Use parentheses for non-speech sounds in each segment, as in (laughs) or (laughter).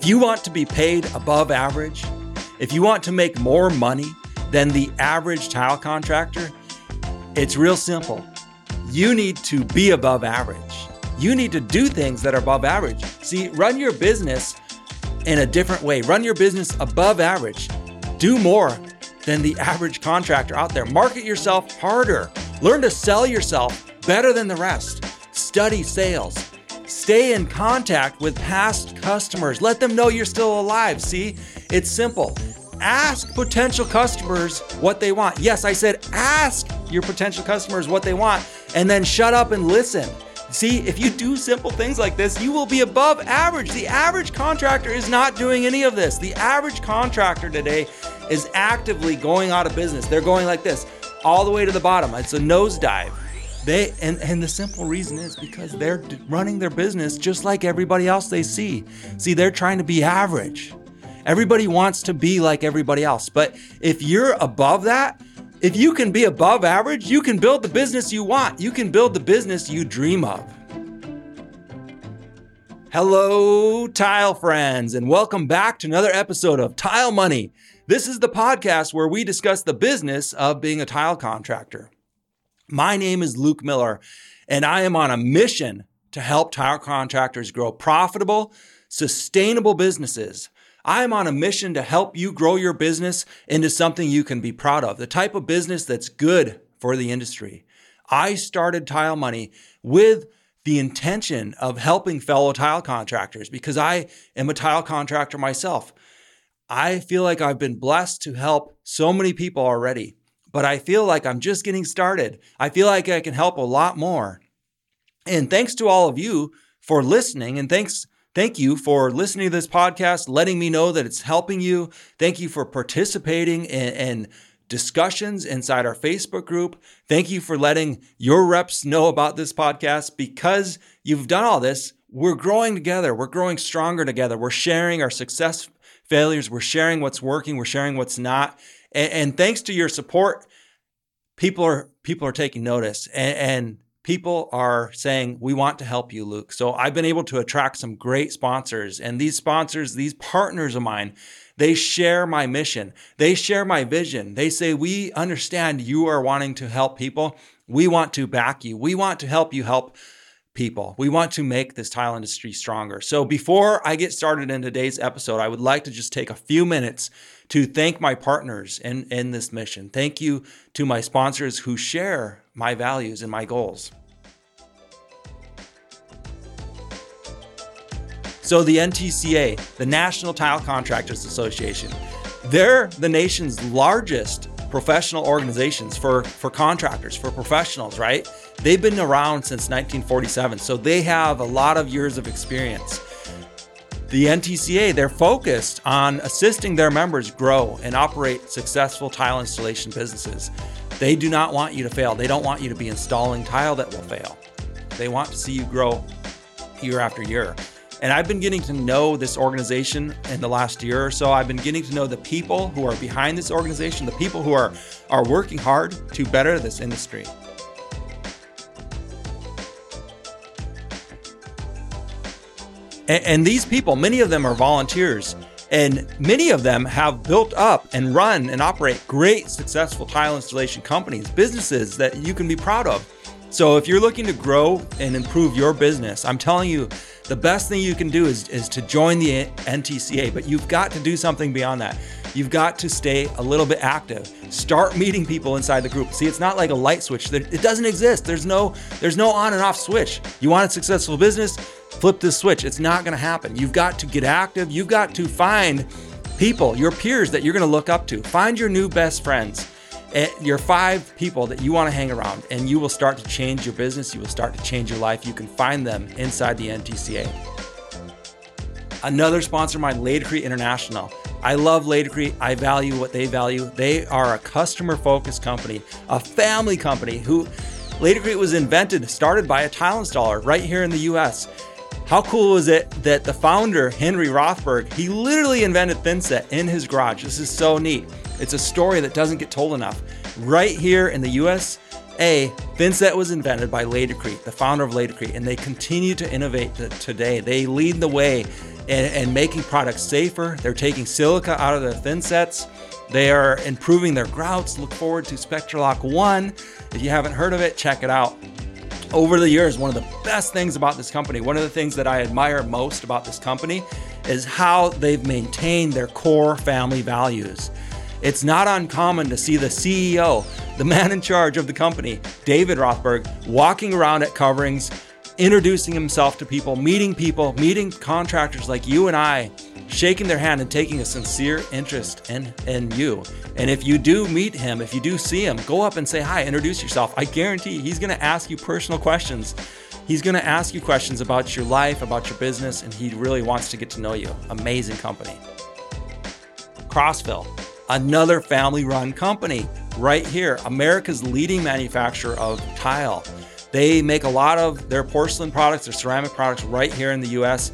If you want to be paid above average, if you want to make more money than the average tile contractor, it's real simple. You need to be above average. You need to do things that are above average. See, run your business in a different way. Run your business above average. Do more than the average contractor out there. Market yourself harder. Learn to sell yourself better than the rest. Study sales. Stay in contact with past customers. Let them know you're still alive. See, it's simple. Ask potential customers what they want. Yes, I said ask your potential customers what they want and then shut up and listen. See, if you do simple things like this, you will be above average. The average contractor is not doing any of this. The average contractor today is actively going out of business. They're going like this, all the way to the bottom. It's a nosedive. They and, and the simple reason is because they're running their business just like everybody else they see. See, they're trying to be average. Everybody wants to be like everybody else. But if you're above that, if you can be above average, you can build the business you want. You can build the business you dream of. Hello, tile friends, and welcome back to another episode of Tile Money. This is the podcast where we discuss the business of being a tile contractor. My name is Luke Miller, and I am on a mission to help tile contractors grow profitable, sustainable businesses I am on a mission to help you grow your business into something you can be proud of, the type of business that's good for the industry. I started Tile Money with the intention of helping fellow tile contractors because I am a tile contractor myself. I feel like I've been blessed to help so many people already, but I feel like I'm just getting started. I feel like I can help a lot more. And thanks to all of you for listening, and thanks Thank you for listening to this podcast, letting me know that it's helping you. Thank you for participating in, in, discussions inside our Facebook group. Thank you for letting your reps know about this podcast. Because you've done all this, we're growing together. We're growing stronger together. We're sharing our success, failures. We're sharing what's working. We're sharing what's not. And, and thanks to your support, people are people are taking notice. and, and people are saying, We want to help you, Luke. So I've been able to attract some great sponsors. And these sponsors, these partners of mine, they share my mission. They share my vision. They say, We understand you are wanting to help people. We want to back you. We want to help you help people. We want to make this tile industry stronger. So before I get started in today's episode, I would like to just take a few minutes to thank my partners in, in this mission. Thank you to my sponsors who share my values and my goals. So, the NTCA, the National Tile Contractors Association, they're the nation's largest professional organizations for, for contractors, for professionals, right? They've been around since 1947, so they have a lot of years of experience. The NTCA, they're focused on assisting their members grow and operate successful tile installation businesses. They do not want you to fail. They don't want you to be installing tile that will fail. They want to see you grow year after year. And I've been getting to know this organization in the last year or so. I've been getting to know the people who are behind this organization, the people who are, are working hard to better this industry. And, and these people, many of them are volunteers, and many of them have built up and run and operate great, successful tile installation companies, businesses that you can be proud of. So if you're looking to grow and improve your business, I'm telling you, the best thing you can do is, is to join the NTCA, but you've got to do something beyond that. You've got to stay a little bit active. Start meeting people inside the group. See, it's not like a light switch. It doesn't exist. There's no there's no on and off switch. You want a successful business? Flip this switch. It's not going to happen. You've got to get active. You've got to find people, your peers that you're going to look up to. Find your new best friends Eh, your five people that you want to hang around, and you will start to change your business. You will start to change your life. You can find them inside the NTCA. Another sponsor of mine, Laticrete International. I love Laticrete. I value what they value. They are a customer focused company, a family company who Laticrete was invented, started by a tile installer right here in the US. How cool was it that the founder, Henry Rothberg, he literally invented thinset in his garage? This is so neat. It's a story that doesn't get told enough. Right here in the US A, Thinset was invented by Laticrete, the founder of Laticrete, and they continue to innovate today. They lead the way in, in making products safer. They're taking silica out of the thinsets. They are improving their grouts. Look forward to Spectralock 1. If you haven't heard of it, check it out. Over the years, one of the best things about this company, one of the things that I admire most about this company is how they've maintained their core family values. It's not uncommon to see the CEO, the man in charge of the company, David Rothberg, walking around at coverings, introducing himself to people, meeting people, meeting contractors like you and I, shaking their hand and taking a sincere interest in, in you. And if you do meet him, if you do see him, go up and say hi, introduce yourself. I guarantee he's to ask you personal questions. He's going to ask you questions about your life, about your business, and he really wants to get to know you. Amazing company. Crossville another family run company right here, America's leading manufacturer of tile. They make a lot of their porcelain products, their ceramic products right here in the US,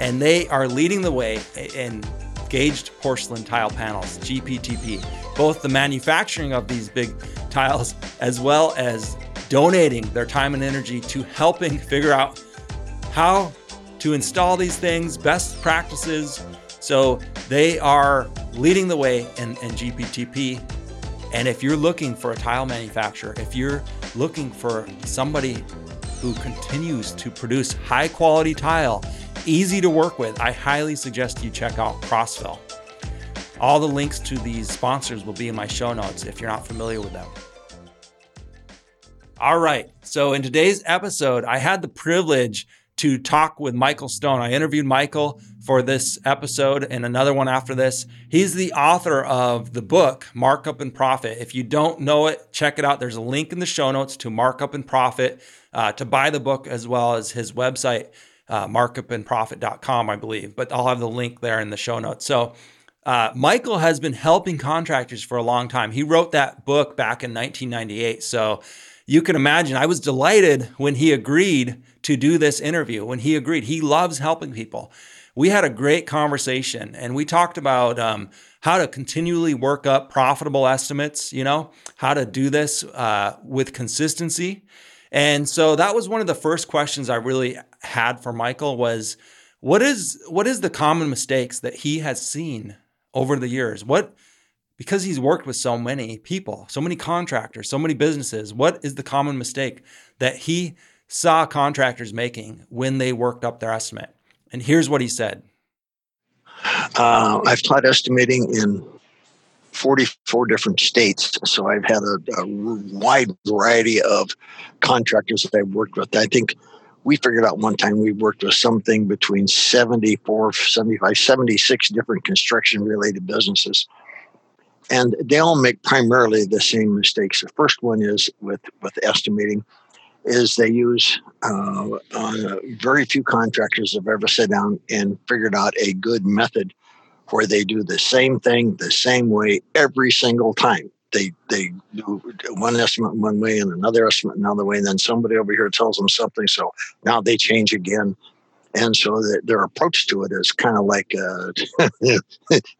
and they are leading the way in gauged porcelain tile panels, GPTP. Both the manufacturing of these big tiles as well as donating their time and energy to helping figure out how to install these things, best practices. So they are leading the way in, in GPTP. And if you're looking for a tile manufacturer, if you're looking for somebody who continues to produce high quality tile, easy to work with, I highly suggest you check out Crossville. All the links to these sponsors will be in my show notes if you're not familiar with them. All right. So, in today's episode, I had the privilege to talk with Michael Stone. I interviewed Michael for this episode and another one after this. He's the author of the book, Markup and Profit. If you don't know it, check it out. There's a link in the show notes to Markup and Profit uh, to buy the book as well as his website, uh, markupandprofit.com, I believe. But I'll have the link there in the show notes. So, uh, Michael has been helping contractors for a long time. He wrote that book back in 1998. So, you can imagine I was delighted when he agreed to do this interview. When he agreed, he loves helping people. We had a great conversation and we talked about um, how to continually work up profitable estimates, you know, how to do this uh, with consistency. And so that was one of the first questions I really had for Michael was what is what is the common mistakes that he has seen over the years? What because he's worked with so many people, so many contractors, so many businesses, what is the common mistake that he saw contractors making when they worked up their estimate? And here's what he said uh, I've taught estimating in 44 different states, so I've had a, a wide variety of contractors that I've worked with. I think we figured out one time we worked with something between 74, 75, 76 different construction related businesses and they all make primarily the same mistakes. The first one is with with estimating, is they use uh, uh, very few contractors have ever sat down and figured out a good method where they do the same thing the same way every single time. They they do one estimate one way and another estimate another way, and then somebody over here tells them something, so now they change again and so the, their approach to it is kind of like uh, (laughs)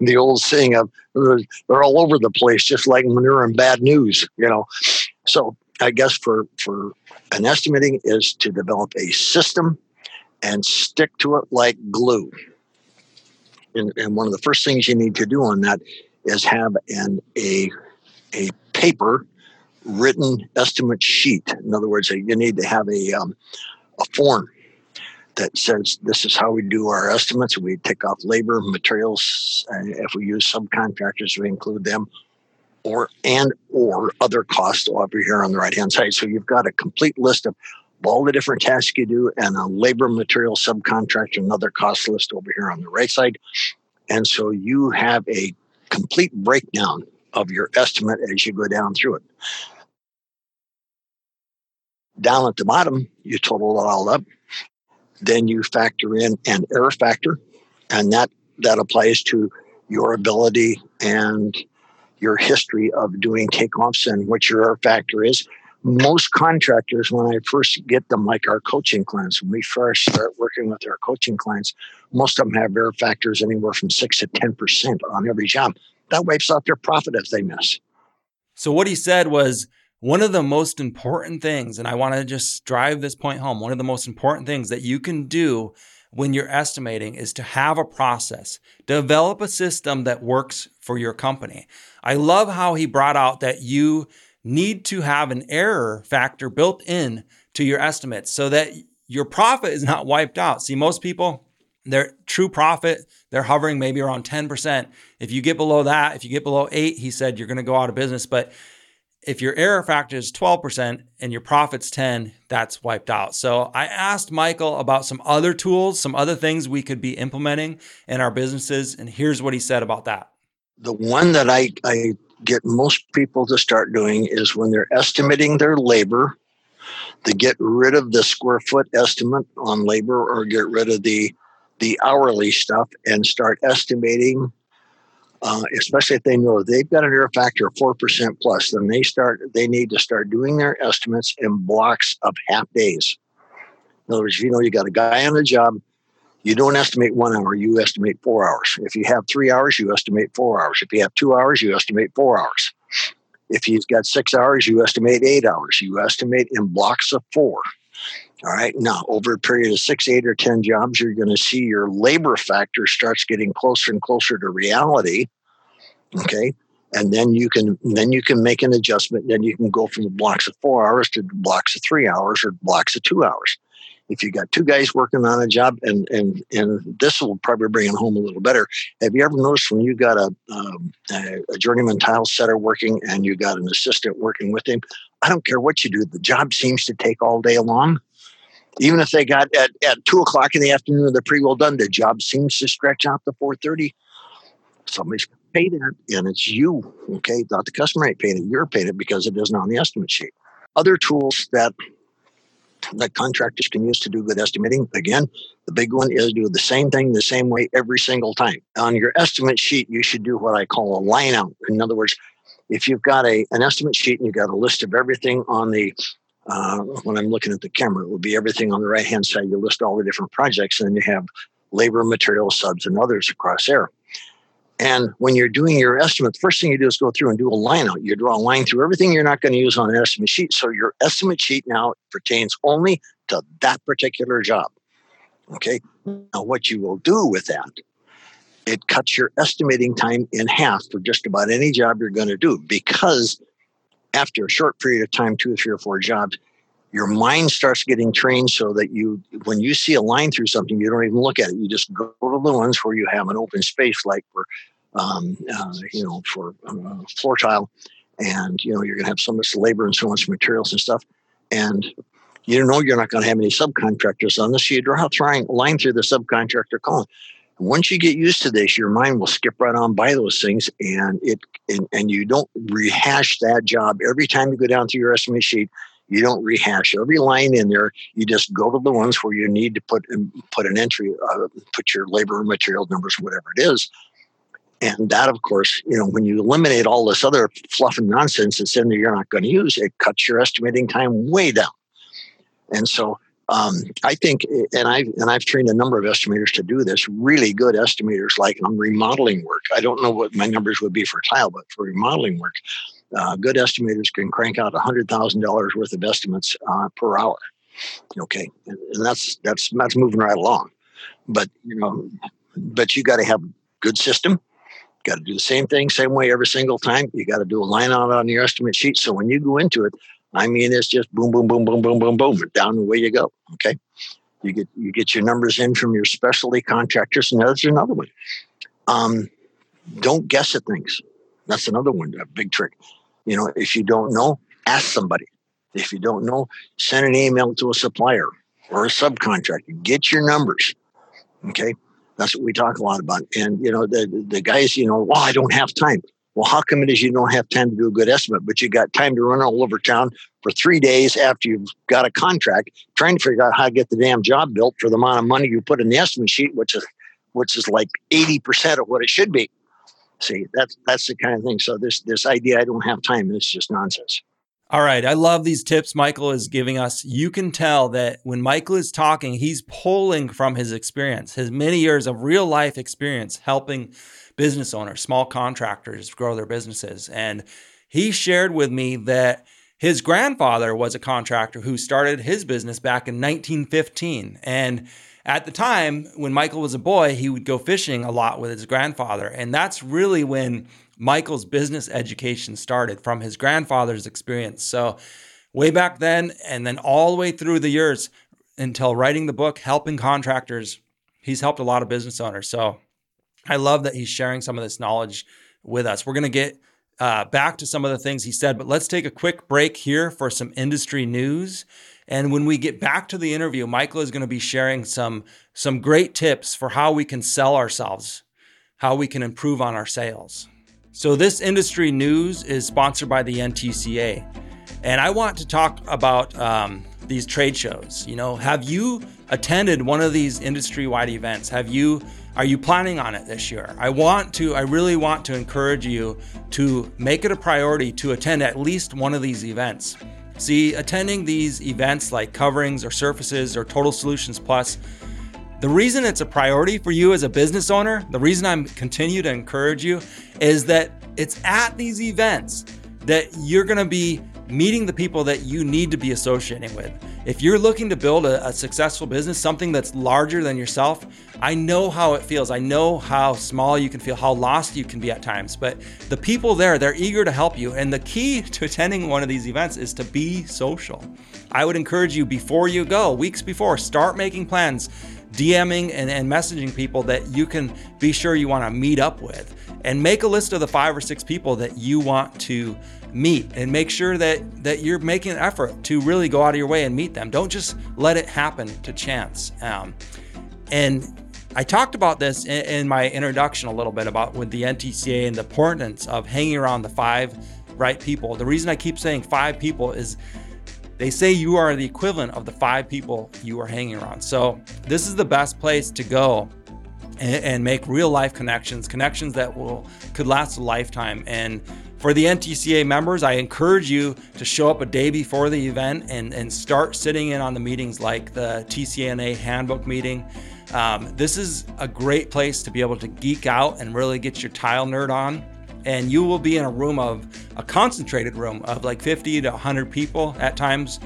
the old saying of they're all over the place, just like manure and bad news, you know. So I guess for for an estimating is to develop a system and stick to it like glue. And, and one of the first things you need to do on that is have an a a paper written estimate sheet. In other words, you need to have a um, a form that says this is how we do our estimates. We take off labor, materials, and if we use subcontractors, we include them, or and or other costs over here on the right hand side. So you've got a complete list of all the different tasks you do, and a labor, material, subcontractor, and other cost list over here on the right side. And so you have a complete breakdown of your estimate as you go down through it. Down at the bottom, you total it all up then you factor in an error factor, and that that applies to your ability and your history of doing takeoffs and what your error factor is. Most contractors, when I first get them, like our coaching clients, when we first start working with our coaching clients, most of them have error factors anywhere from six to ten percent on every job. That wipes out their profit if they miss. So what he said was one of the most important things, and I want to just drive this point home, one of the most important things that you can do when you're estimating is to have a process, develop a system that works for your company. I love how he brought out that you need to have an error factor built in to your estimates so that your profit is not wiped out. See, most people, their true profit, they're hovering maybe around 10%. If you get below that, if you get below eight, he said you're going to go out of business. But if your error factor is 12% and your profit's 10, that's wiped out. So I asked Michael about some other tools, some other things we could be implementing in our businesses. And here's what he said about that. The one that I, I get most people to start doing is when they're estimating their labor, to get rid of the square foot estimate on labor or get rid of the the hourly stuff and start estimating uh, especially if they know they've got an error factor of 4% plus then they start they need to start doing their estimates in blocks of half days. In other words if you know you got a guy on the job you don't estimate one hour you estimate four hours. If you have three hours you estimate four hours. If you have two hours you estimate four hours. If you've got six hours you estimate eight hours. You estimate in blocks of four all right. Now, over a period of six, eight, or 10 jobs, you're going to see your labor factor starts getting closer and closer to reality. Okay. And then you can then you can make an adjustment. Then you can go from the blocks of four hours to blocks of three hours or blocks of two hours. If you got two guys working on a job, and and and this will probably bring it home a little better. Have you ever noticed when you got a um, a journeyman tile setter working and you got an assistant working with him? I don't care what you do, the job seems to take all day long even if they got at, at two o'clock in the afternoon, they're pretty well done. The job seems to stretch out to four thirty. Somebody's paid it, and it's you. Okay, not the customer ain't paying it. You're paying it because it isn't on the estimate sheet. Other tools that that contractors can use to do good estimating. Again, the big one is do the same thing the same way every single time. On your estimate sheet, you should do what I call a line out. In other words, if you've got a an estimate sheet and you've got a list of everything on the uh, when I'm looking at the camera, it will be everything on the right hand side. You list all the different projects, and then you have labor, material, subs, and others across there. And when you're doing your estimate, the first thing you do is go through and do a line out. You draw a line through everything you're not going to use on an estimate sheet. So your estimate sheet now pertains only to that particular job. Okay. Now, what you will do with that, it cuts your estimating time in half for just about any job you're going to do because after a short period of time, two or three or four jobs, your mind starts getting trained so that you, when you see a line through something, you don't even look at it. You just go to the ones where you have an open space, like for, um, uh, you know, for uh, floor tile, and you know you're going to have so much labor and so much materials and stuff, and you know you're not going to have any subcontractors on this. You draw a line through the subcontractor column once you get used to this, your mind will skip right on by those things, and it and, and you don't rehash that job every time you go down through your estimate sheet. You don't rehash every line in there. You just go to the ones where you need to put put an entry, uh, put your labor material numbers, whatever it is. And that, of course, you know, when you eliminate all this other fluff and nonsense that's in there you're not going to use, it cuts your estimating time way down. And so um, I think, and I and I've trained a number of estimators to do this. Really good estimators, like on remodeling work. I don't know what my numbers would be for tile, but for remodeling work, uh, good estimators can crank out hundred thousand dollars worth of estimates uh, per hour. Okay, and, and that's that's that's moving right along. But you know, but you got to have a good system. Got to do the same thing, same way every single time. You got to do a line out on your estimate sheet. So when you go into it, I mean, it's just boom, boom, boom, boom, boom, boom, boom, down the way you go. Okay, you get you get your numbers in from your specialty contractors, and that's another one. Um, don't guess at things. That's another one, a big trick. You know, if you don't know, ask somebody. If you don't know, send an email to a supplier or a subcontractor. Get your numbers. Okay, that's what we talk a lot about. And you know, the the guys, you know, well, I don't have time. Well, how come it is you don't have time to do a good estimate, but you got time to run all over town for three days after you've got a contract, trying to figure out how to get the damn job built for the amount of money you put in the estimate sheet, which is which is like 80% of what it should be. See, that's that's the kind of thing. So this this idea I don't have time is just nonsense. All right. I love these tips Michael is giving us. You can tell that when Michael is talking, he's pulling from his experience, his many years of real life experience helping business owners, small contractors grow their businesses. And he shared with me that his grandfather was a contractor who started his business back in 1915. And at the time, when Michael was a boy, he would go fishing a lot with his grandfather. And that's really when Michael's business education started from his grandfather's experience. So, way back then, and then all the way through the years until writing the book, helping contractors, he's helped a lot of business owners. So, I love that he's sharing some of this knowledge with us. We're going to get uh, back to some of the things he said, but let's take a quick break here for some industry news. And when we get back to the interview, Michael is going to be sharing some, some great tips for how we can sell ourselves, how we can improve on our sales. So, this industry news is sponsored by the NTCA. And I want to talk about um, these trade shows. You know, have you attended one of these industry wide events? Have you are you planning on it this year? I want to, I really want to encourage you to make it a priority to attend at least one of these events. See, attending these events like coverings or surfaces or Total Solutions Plus, the reason it's a priority for you as a business owner, the reason I'm continue to encourage you is that it's at these events that you're going to be meeting the people that you need to be associating with. If you're looking to build a, a, successful business, something that's larger than yourself, I know how it feels. I know how small you can feel, how lost you can be at times. But the people there, they're eager to help you. And the key (laughs) to attending one of these events is to be social. I would encourage you before you go, weeks before, start making plans. DMing and, and messaging people that you can be sure you want to meet up with and make a list of the five or six people that you want to meet and make sure that that you're making an effort to really go out of your way and meet them. Don't just let it happen to chance. Um, and i talked about this in, in, my introduction a little bit about with the ntca and the importance of hanging around the five right people. The reason i keep saying five people is they say you are the equivalent of the five people you are hanging around. So this is the best place to go and, and make real life connections connections that will could last a lifetime. And for the NTCA members, I encourage you to show up a day before the event and, and start sitting in on the meetings like the TCNA handbook meeting. Um, this is a great place to be able to geek out and really get your tile nerd on. And you will be in a room of a concentrated room of like 50 to 100 people at times.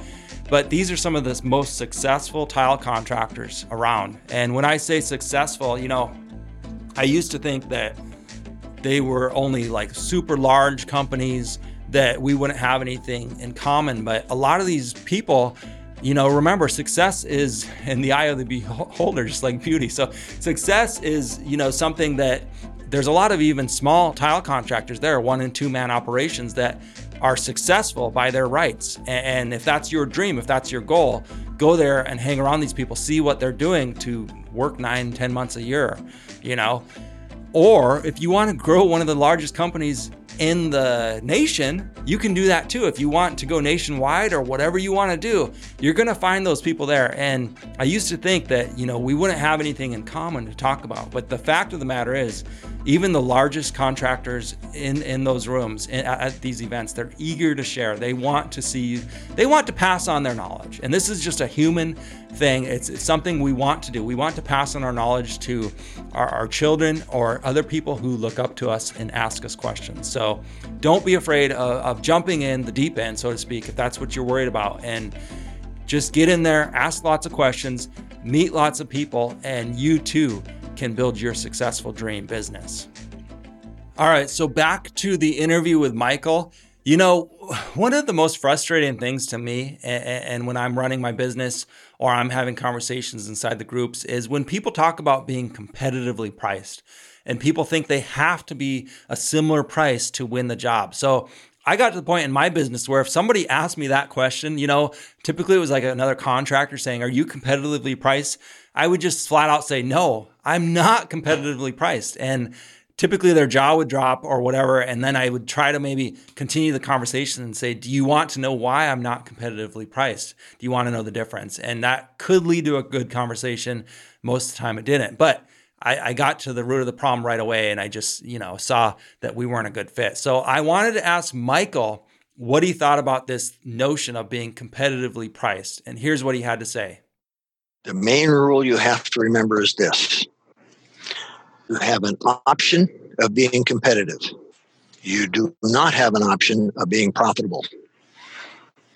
But these are some of the most successful tile contractors around. And when I say successful, you know, I used to think that they were only like super large companies that we wouldn't have anything in common. But a lot of these people, you know, remember success is in the eye of the beholder, just like beauty. So success is, you know, something that there's a lot of even small tile contractors there, one and two man operations that are successful by their rights. And if that's your dream, if that's your goal, go there and hang around these people, see what they're doing to work nine, ten months a year, you know. Or if you want to grow one of the largest companies in the nation, you can do that too. If you want to go nationwide or whatever you want to do, you're going to find those people there. And I used to think that, you know, we wouldn't have anything in common to talk about. But the fact of the matter is, even the largest contractors in in those rooms in, at these events they're eager to share. They want to see they want to pass on their knowledge. And this is just a human thing. It's, it's something we want to do. We want to pass on our knowledge to our, our children or other people who look up to us and ask us questions. So don't be afraid of, of jumping in the deep end so to speak if that's what you're worried about. And just get in there ask lots of questions meet lots of people and you too can build your successful dream business. All right, so back to the interview with Michael. You know, one of the most frustrating things to me, and when I'm running my business or I'm having conversations inside the groups, is when people talk about being competitively priced and people think they have to be a similar price to win the job. So I got to the point in my business where if somebody asked me that question, you know, typically it was like another contractor saying, Are you competitively priced? I would just flat out say, No, I'm not competitively priced. And typically their jaw would drop or whatever. And then I would try to maybe continue the conversation and say, Do you want to know why I'm not competitively priced? Do you want to know the difference? And that could lead to a good conversation. Most of the time it didn't. But I, I, got to the root of the problem right away and I just, you know, saw that we weren't a good fit. So I wanted to ask Michael what he thought about this notion of being competitively priced. And here's what he had to say. The main rule you have to remember is this you have an option of being competitive. You do not have an option of being profitable.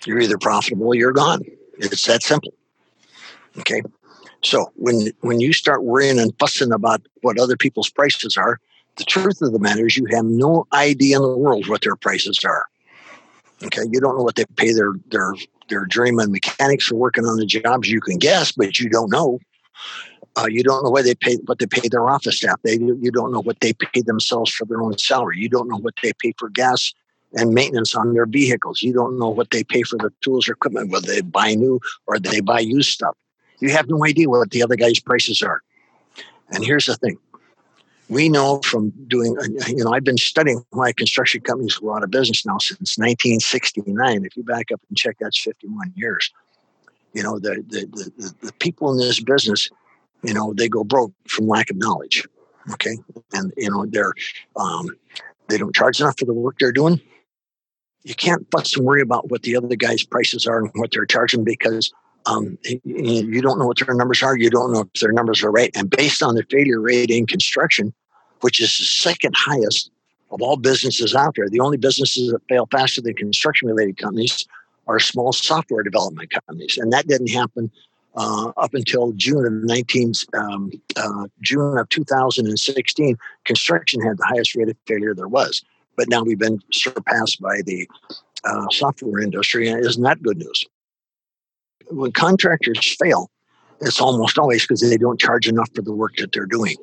You're either profitable or you're gone. It's that simple. Okay. So when when you start worrying and fussing about what other people's prices are, the truth of the matter is you have no idea in the world what their prices are. Okay, you don't know what they pay their their their journeyman mechanics for working on the jobs. You can guess, but you don't know. Uh, you don't know what they pay what they pay their office staff. They you don't know what they pay themselves for their own salary. You don't know what they pay for gas and maintenance on their vehicles. You don't know what they pay for their tools or equipment, whether they buy new or they buy used stuff. You have no idea what the other guy's prices are. And here's the thing we know from doing, you know, I've been studying why construction companies go out of business now since 1969. If you back up and check, that's 51 years. You know, the, the, the, the people in this business, you know, they go broke from lack of knowledge. Okay. And, you know, they're, um, they don't charge enough for the work they're doing. You can't fuss and worry about what the other guy's prices are and what they're charging because um, you don't know what their numbers are. You don't know if their numbers are right. And based on the failure rate in construction, which is the second highest of all businesses out there, the only businesses that fail faster than construction related companies are small software development companies. And that didn't happen uh, up until June of 19, um, uh, June of 2016. Construction had the highest rate of failure there was. But now we've been surpassed by the uh, software industry. And isn't that good news? when contractors fail, it's almost always because they don't charge enough for the work that they're doing.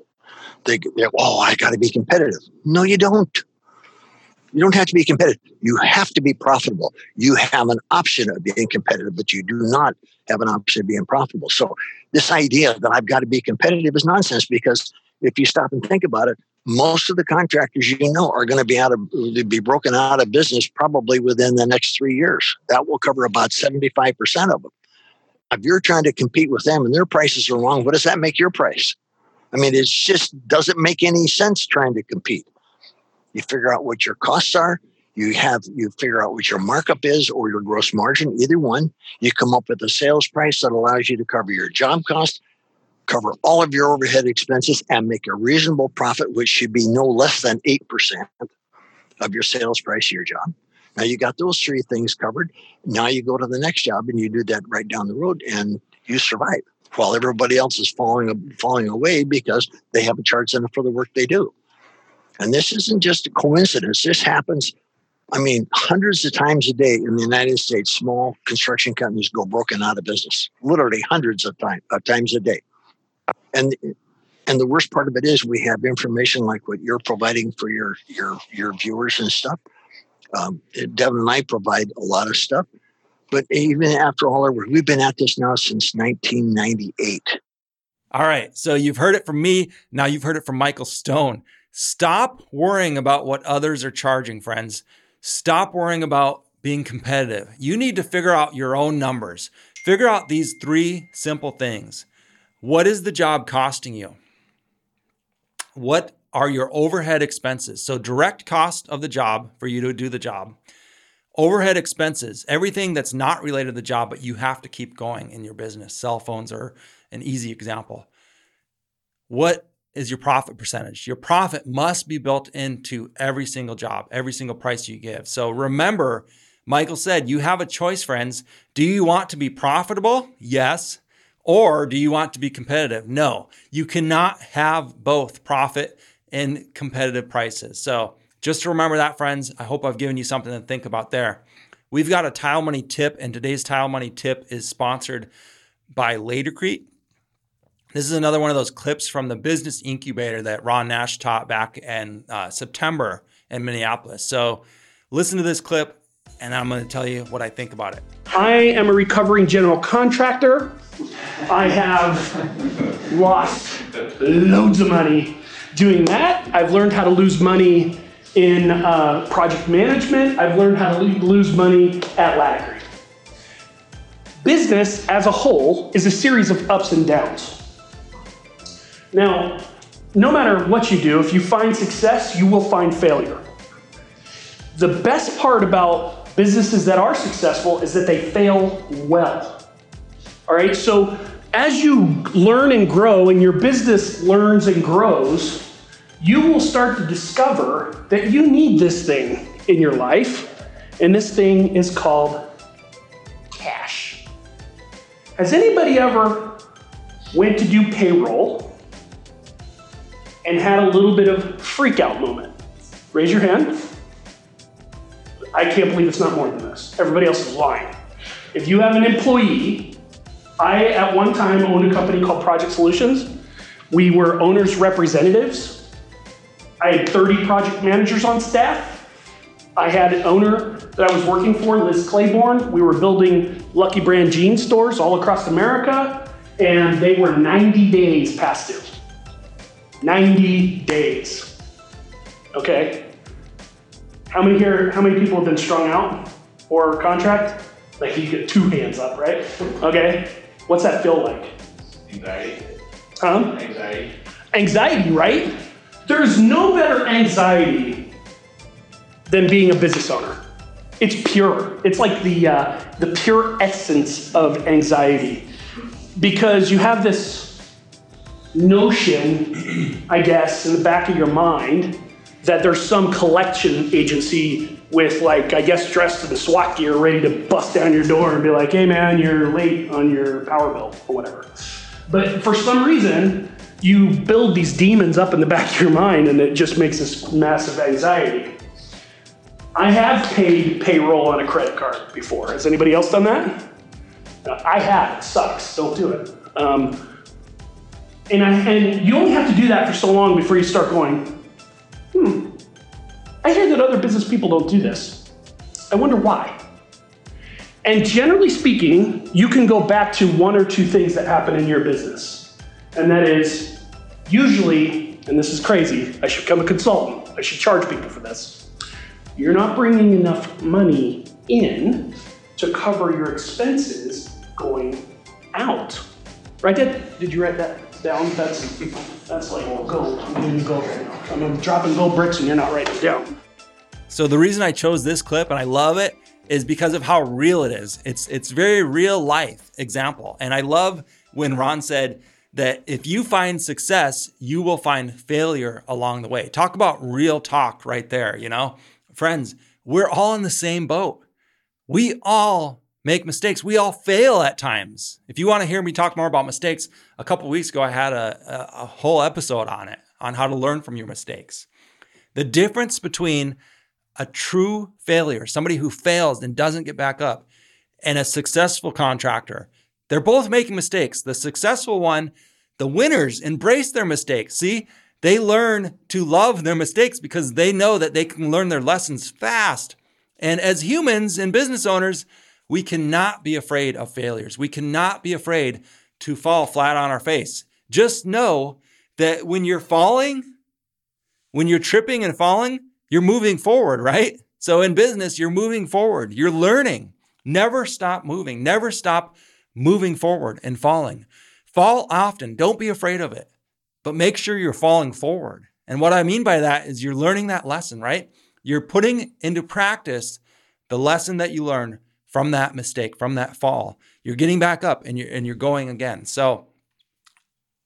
They, they oh, I got to be competitive. No, you don't. You don't have to be competitive. You have to be profitable. You have an option of being competitive, but you do not have an option of being profitable. So, this idea that I've got to be competitive is nonsense because if you stop and think about it, most of the contractors you know are going to be out of be broken out of business probably within the next three years. That will cover about 75% of them if you're trying to compete with them and their prices are wrong, what does that make your price? I mean, it just doesn't make any sense trying to compete. You figure out what your costs are. You have you figure out what your markup is or your gross margin, either one. You come up with a sales price that allows you to cover your job cost, cover all of your overhead expenses, and make a reasonable profit, which should be no less than eight percent of your sales price your job. Now you got those three things covered. Now you go to the next job and you do that right down the road and you survive while everybody else is falling falling away because they haven't charged enough for the work they do. And this isn't just a coincidence. This happens, I mean, hundreds of times a day in the United States. Small construction companies go broken out of business, literally hundreds of, time, of times a day. And and the worst part of it is we have information like what you're providing for your your your viewers and stuff um, Devin and I provide a lot of stuff. But even after all our work, we've been at this now since 1998. All right. So you've heard it from me. Now you've heard it from Michael Stone. Stop worrying about what others are charging, friends. Stop worrying about being competitive. You need to figure out your own numbers. Figure out these three simple things. What is the job costing you? What are your overhead expenses. So, direct cost of the job for you to do the job, overhead expenses, everything that's not related to the job, but you have to keep going in your business. Cell phones are an easy example. What is your profit percentage? Your profit must be built into every single job, every single price you give. So, remember, Michael said, you have a choice, friends. Do you want to be profitable? Yes. Or do you want to be competitive? No. You cannot have both profit and competitive prices. So just to remember that, friends, I hope I've given you something to think about there. We've got a Tile Money tip, and today's Tile Money tip is sponsored by Laticrete. This is another one of those clips from the business incubator that Ron Nash taught back in uh, September in Minneapolis. So listen to this clip, and I'm going to tell you what I think about it. I am a recovering general contractor. I have lost loads of money doing that. I've learned how to lose money in uh, project management. I've learned how to lose money at Laticrete. Business as a whole is a series of ups and downs. Now, no matter what you do, if you find success, you will find failure. The best part about businesses that are successful is that they fail well. All right, so as you learn and grow and your business learns and grows, you will start to discover that you need this thing in your life, and this thing is called cash. Has anybody ever went to do payroll and had a little bit of freak out moment? Raise your hand. I can't believe it's not more than this. Everybody else is lying. If you have an employee, I at one time owned a company called Project Solutions. We were owners' representatives. I had 30 project managers on staff. I had an owner that I was working for, Liz Claiborne. We were building Lucky Brand jean stores all across America, and they were 90 days past due. 90 days. Okay? How many here, how many people have been strung out or contract? Like you get two hands up, right? Okay. What's that feel like? Anxiety. Huh? Anxiety. Anxiety, right? There's no better anxiety than being a business owner. It's pure. It's like the uh, the pure essence of anxiety, because you have this notion, I guess, in the back of your mind that there's some collection agency with like I guess dressed to the SWAT gear, ready to bust down your door and be like, "Hey man, you're late on your power bill or whatever." But for some reason, you build these demons up in the back of your mind, and it just makes this massive anxiety. I have paid payroll on a credit card before. Has anybody else done that? I have. It sucks. Don't do it. Um, and, I, and you only have to do that for so long before you start going, hmm, I hear that other business people don't do this. I wonder why. And generally speaking, you can go back to one or two things that happen in your business. And that is usually, and this is crazy, I should become a consultant, I should charge people for this. You're not bringing enough money in to cover your expenses going out. Right, Dad? Did you write that down? That's that's like gold. I'm doing gold right now. I'm dropping gold bricks and you're not writing it down. So the reason I chose this clip and I love it is because of how real it is. It's it's very real life example. And I love when Ron said that if you find success, you will find failure along the way. Talk about real talk right there, you know? Friends, we're all in the same boat. We all make mistakes. We all fail at times. If you want to hear me talk more about mistakes, a couple weeks ago I had a, a, a, whole episode on it, on how to learn from your mistakes. The difference between a true failure, somebody who fails and doesn't get back up, and a successful contractor, they're both making mistakes. The successful one, the winners embrace their mistakes. See, they learn to love their mistakes because they know that they can learn their lessons fast. And as humans and business owners, we cannot be afraid of failures. We cannot be afraid to fall flat on our face. Just know that when you're falling, when you're tripping and falling, you're moving forward, right? So in business, you're moving forward, you're learning. Never stop moving, never stop moving forward and falling. Fall often, don't be afraid of it but make sure you're falling forward. And what I mean by that is you're learning that lesson, right? You're putting into practice the lesson that you learned from that mistake, from that fall. You're getting back up and you're and you're going again. So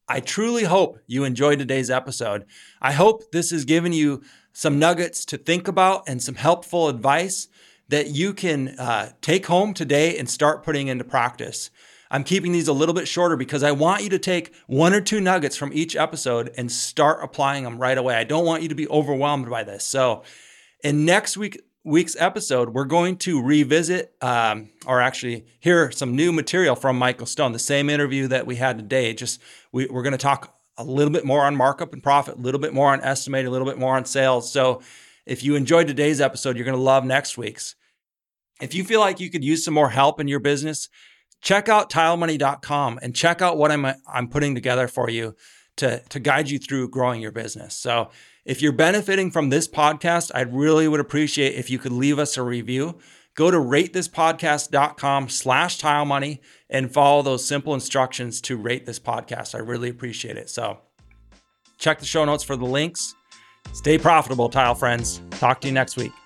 I truly hope you enjoyed today's episode. I hope this has given you some nuggets to think about and some helpful advice that you can uh, take home today and start putting into practice. I'm keeping these a little bit shorter because I want you to take one or two nuggets from each episode and start applying them right away. I don't want you to be overwhelmed by this. So, in next week week's episode, we're going to revisit um, or actually hear some new material from Michael Stone, the same interview that we had today. Just we, we're going to talk a little bit more on markup and profit, a little bit more on estimate, a little bit more on sales. So, if you enjoyed today's episode, you're going to love next week's. If you feel like you could use some more help in your business, check out tilemoney.com and check out what I'm I'm putting together for you to to guide you through growing your business. So, if you're benefiting from this podcast, I really would appreciate if you could leave us a review. Go to ratethispodcast.com slash tilemoney and follow those simple instructions to rate this podcast. I really appreciate it. So check the show notes for the links. Stay profitable, tile friends. Talk to you next week.